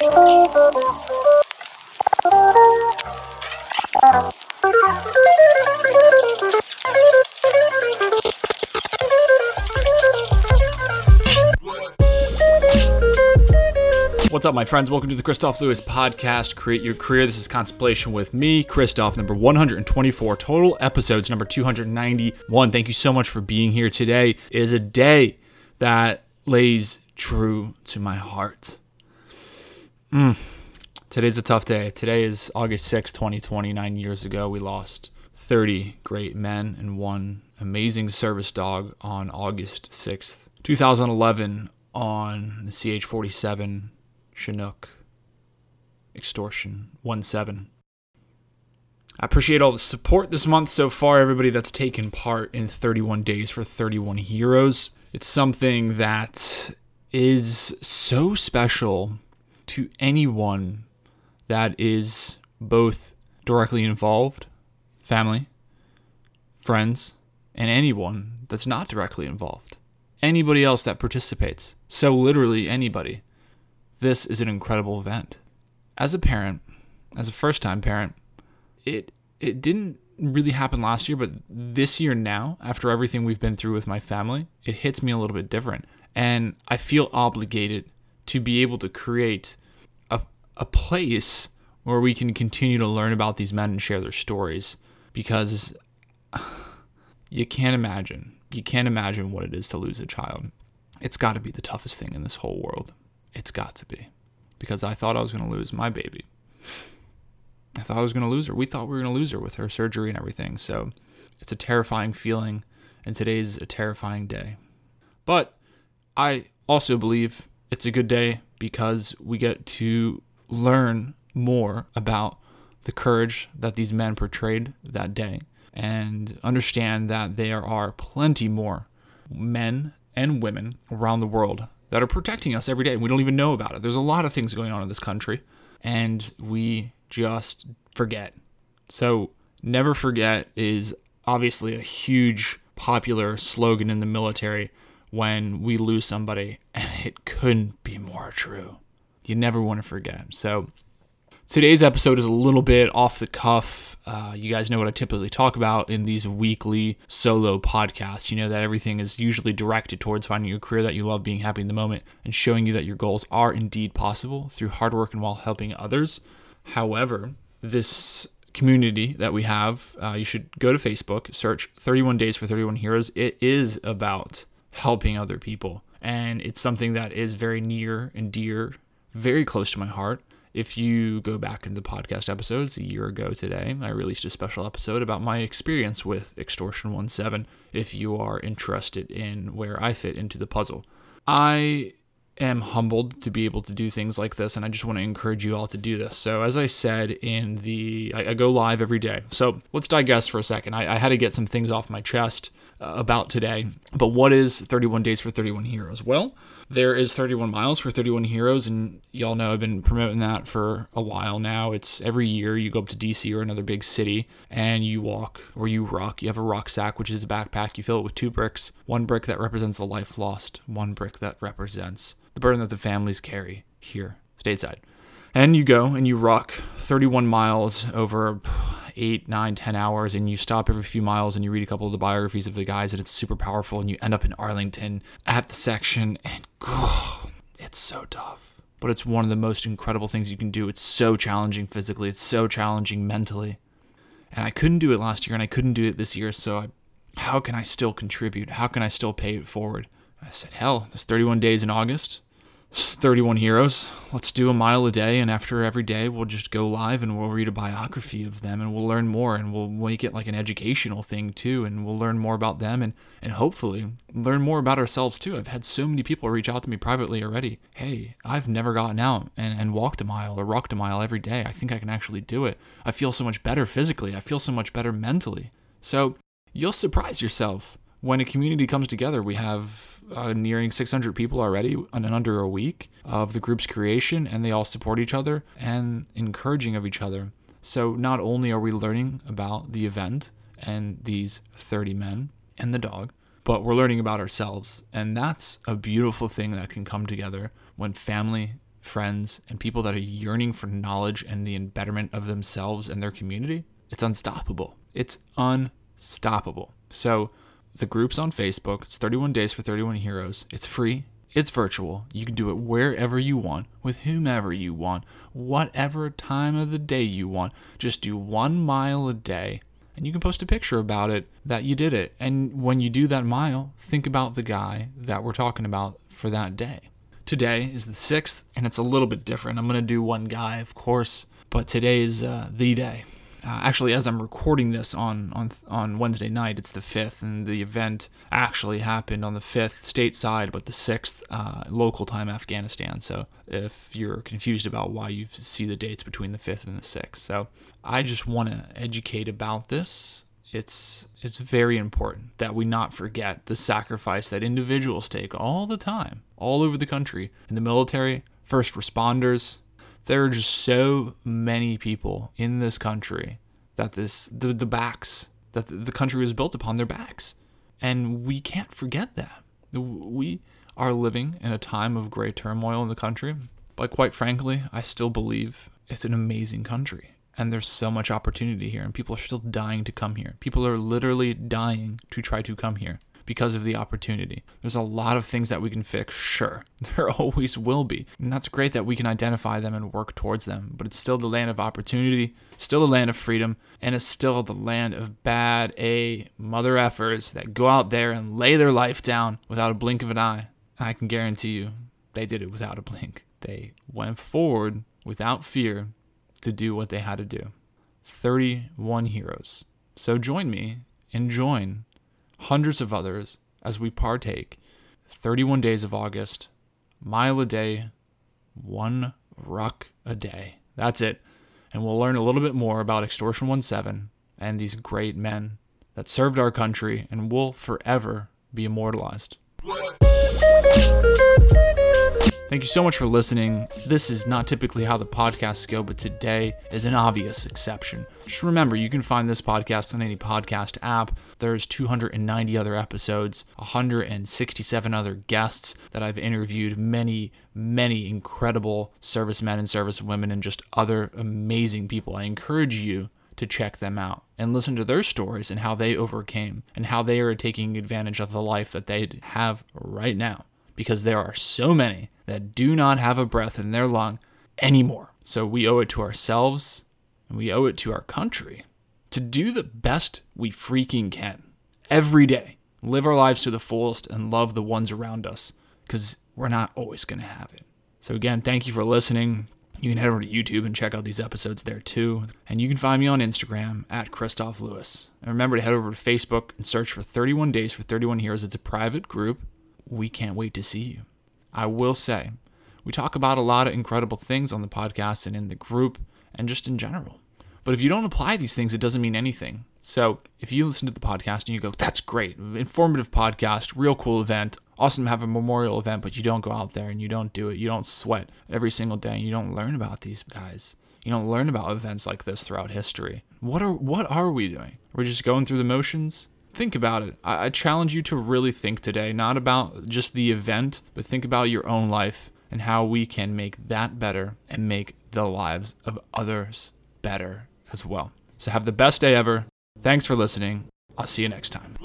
What's up, my friends? Welcome to the Kristof Lewis podcast, Create Your Career. This is Contemplation with me, Kristof, number 124, total episodes, number 291. Thank you so much for being here today. Is a day that lays true to my heart. Mm. Today's a tough day. Today is August 6, 2020. Nine years ago, we lost 30 great men and one amazing service dog on August 6th, 2011, on the CH 47 Chinook extortion 17. I appreciate all the support this month so far, everybody that's taken part in 31 Days for 31 Heroes. It's something that is so special to anyone that is both directly involved, family, friends, and anyone that's not directly involved. Anybody else that participates. So, literally, anybody. This is an incredible event. As a parent, as a first time parent, it it didn't really happen last year, but this year now, after everything we've been through with my family, it hits me a little bit different. And I feel obligated to be able to create a, a place where we can continue to learn about these men and share their stories because you can't imagine. You can't imagine what it is to lose a child. It's got to be the toughest thing in this whole world. It's got to be. Because I thought I was going to lose my baby. I thought I was going to lose her. We thought we were going to lose her with her surgery and everything. So it's a terrifying feeling. And today's a terrifying day. But I also believe it's a good day because we get to learn more about the courage that these men portrayed that day and understand that there are plenty more men and women around the world that are protecting us every day. And we don't even know about it. There's a lot of things going on in this country, and we just forget. So, never forget is obviously a huge popular slogan in the military when we lose somebody, and it couldn't be more true. You never want to forget. So, today's episode is a little bit off the cuff. Uh, you guys know what I typically talk about in these weekly solo podcasts. You know that everything is usually directed towards finding a career that you love, being happy in the moment, and showing you that your goals are indeed possible through hard work and while helping others. However, this community that we have, uh, you should go to Facebook, search 31 Days for 31 Heroes. It is about helping other people, and it's something that is very near and dear, very close to my heart. If you go back in the podcast episodes a year ago today, I released a special episode about my experience with Extortion 17 if you are interested in where I fit into the puzzle. I am humbled to be able to do things like this and I just want to encourage you all to do this. So as I said in the I, I go live every day. So let's digress for a second. I, I had to get some things off my chest uh, about today. But what is 31 Days for 31 Heroes? Well, there is 31 miles for 31 heroes and y'all know i've been promoting that for a while now it's every year you go up to dc or another big city and you walk or you ruck you have a rucksack which is a backpack you fill it with two bricks one brick that represents the life lost one brick that represents the burden that the families carry here stateside and you go and you ruck 31 miles over eight, nine, ten hours, and you stop every few miles and you read a couple of the biographies of the guys, and it's super powerful. And you end up in Arlington at the section, and oh, it's so tough. But it's one of the most incredible things you can do. It's so challenging physically, it's so challenging mentally. And I couldn't do it last year, and I couldn't do it this year. So, I, how can I still contribute? How can I still pay it forward? I said, hell, there's 31 days in August. 31 heroes. Let's do a mile a day, and after every day, we'll just go live and we'll read a biography of them, and we'll learn more, and we'll make it like an educational thing too, and we'll learn more about them, and and hopefully learn more about ourselves too. I've had so many people reach out to me privately already. Hey, I've never gotten out and, and walked a mile or rucked a mile every day. I think I can actually do it. I feel so much better physically. I feel so much better mentally. So you'll surprise yourself when a community comes together. We have uh, nearing 600 people already in under a week of the group's creation, and they all support each other and encouraging of each other. So not only are we learning about the event and these 30 men and the dog, but we're learning about ourselves. And that's a beautiful thing that can come together when family, friends, and people that are yearning for knowledge and the betterment of themselves and their community, it's unstoppable. It's unstoppable. So the group's on Facebook. It's 31 Days for 31 Heroes. It's free. It's virtual. You can do it wherever you want, with whomever you want, whatever time of the day you want. Just do one mile a day, and you can post a picture about it that you did it. And when you do that mile, think about the guy that we're talking about for that day. Today is the 6th, and it's a little bit different. I'm going to do one guy, of course, but today is uh, the day. Uh, actually, as I'm recording this on, on on Wednesday night, it's the fifth, and the event actually happened on the fifth stateside, but the sixth uh, local time Afghanistan. So if you're confused about why you see the dates between the fifth and the sixth, so I just want to educate about this. It's it's very important that we not forget the sacrifice that individuals take all the time, all over the country, in the military, first responders, there are just so many people in this country that this the, the backs that the country was built upon their backs. And we can't forget that. We are living in a time of great turmoil in the country. But quite frankly i still believe it's an amazing country. And there's so much opportunity here and people are still dying to come here. People are literally dying to try to come here because of the opportunity. There's a lot of things that we can fix, sure. There always will be. And that's great that we can identify them and work towards them. But it's still the land of opportunity, still the land of freedom, and it's still the land of bad A mother effers that go out there and lay their life down without a blink of an eye. I can guarantee you they did it without a blink. They went forward without fear to do what they had to do. 31 heroes. So join me and join hundreds of others as we partake 31 days of August, mile a day, one ruck a day. That's it. And we'll learn a little bit more about Extortion 17 and these great men that served our country and will forever be immortalized. Thank you so much for listening. This is not typically how the podcasts go, but today is an obvious exception. Just remember, you can find this podcast on any podcast app. There's 290 other episodes, 167 other guests that I've interviewed, many, many incredible servicemen and servicewomen, and just other amazing people. I encourage you to check them out and listen to their stories and how they overcame and how they are taking advantage of the life that they have right now because there are so many that do not have a breath in their lung anymore. So we owe it to ourselves and we owe it to our country to do the best we freaking can every day. Live our lives to the fullest and love the ones around us because we're not always going to have it. So, again, thank you for listening. You can head over to YouTube and check out these episodes there too. And you can find me on Instagram at Kristof Lewis. And remember to head over to Facebook and search for 31 Days for 31 Heroes. It's a private group we can't wait to see you. I will say, we talk about a lot of incredible things on the podcast and in the group and just in general. But if you don't apply these things, it doesn't mean anything. So if you listen to the podcast and you go, that's great, informative podcast, real cool event, awesome to have a memorial event, but you don't go out there and you don't do it, you don't sweat every single day, and you don't learn about these guys. You don't learn about events like this throughout history. What are what are we doing? We're just going through the motions think about it. I, I challenge you to really think today, not about just the event, but think about your own life and how we can make that better and make the lives of others better as well. So have the best day ever. Thanks for listening. I'll see you next time.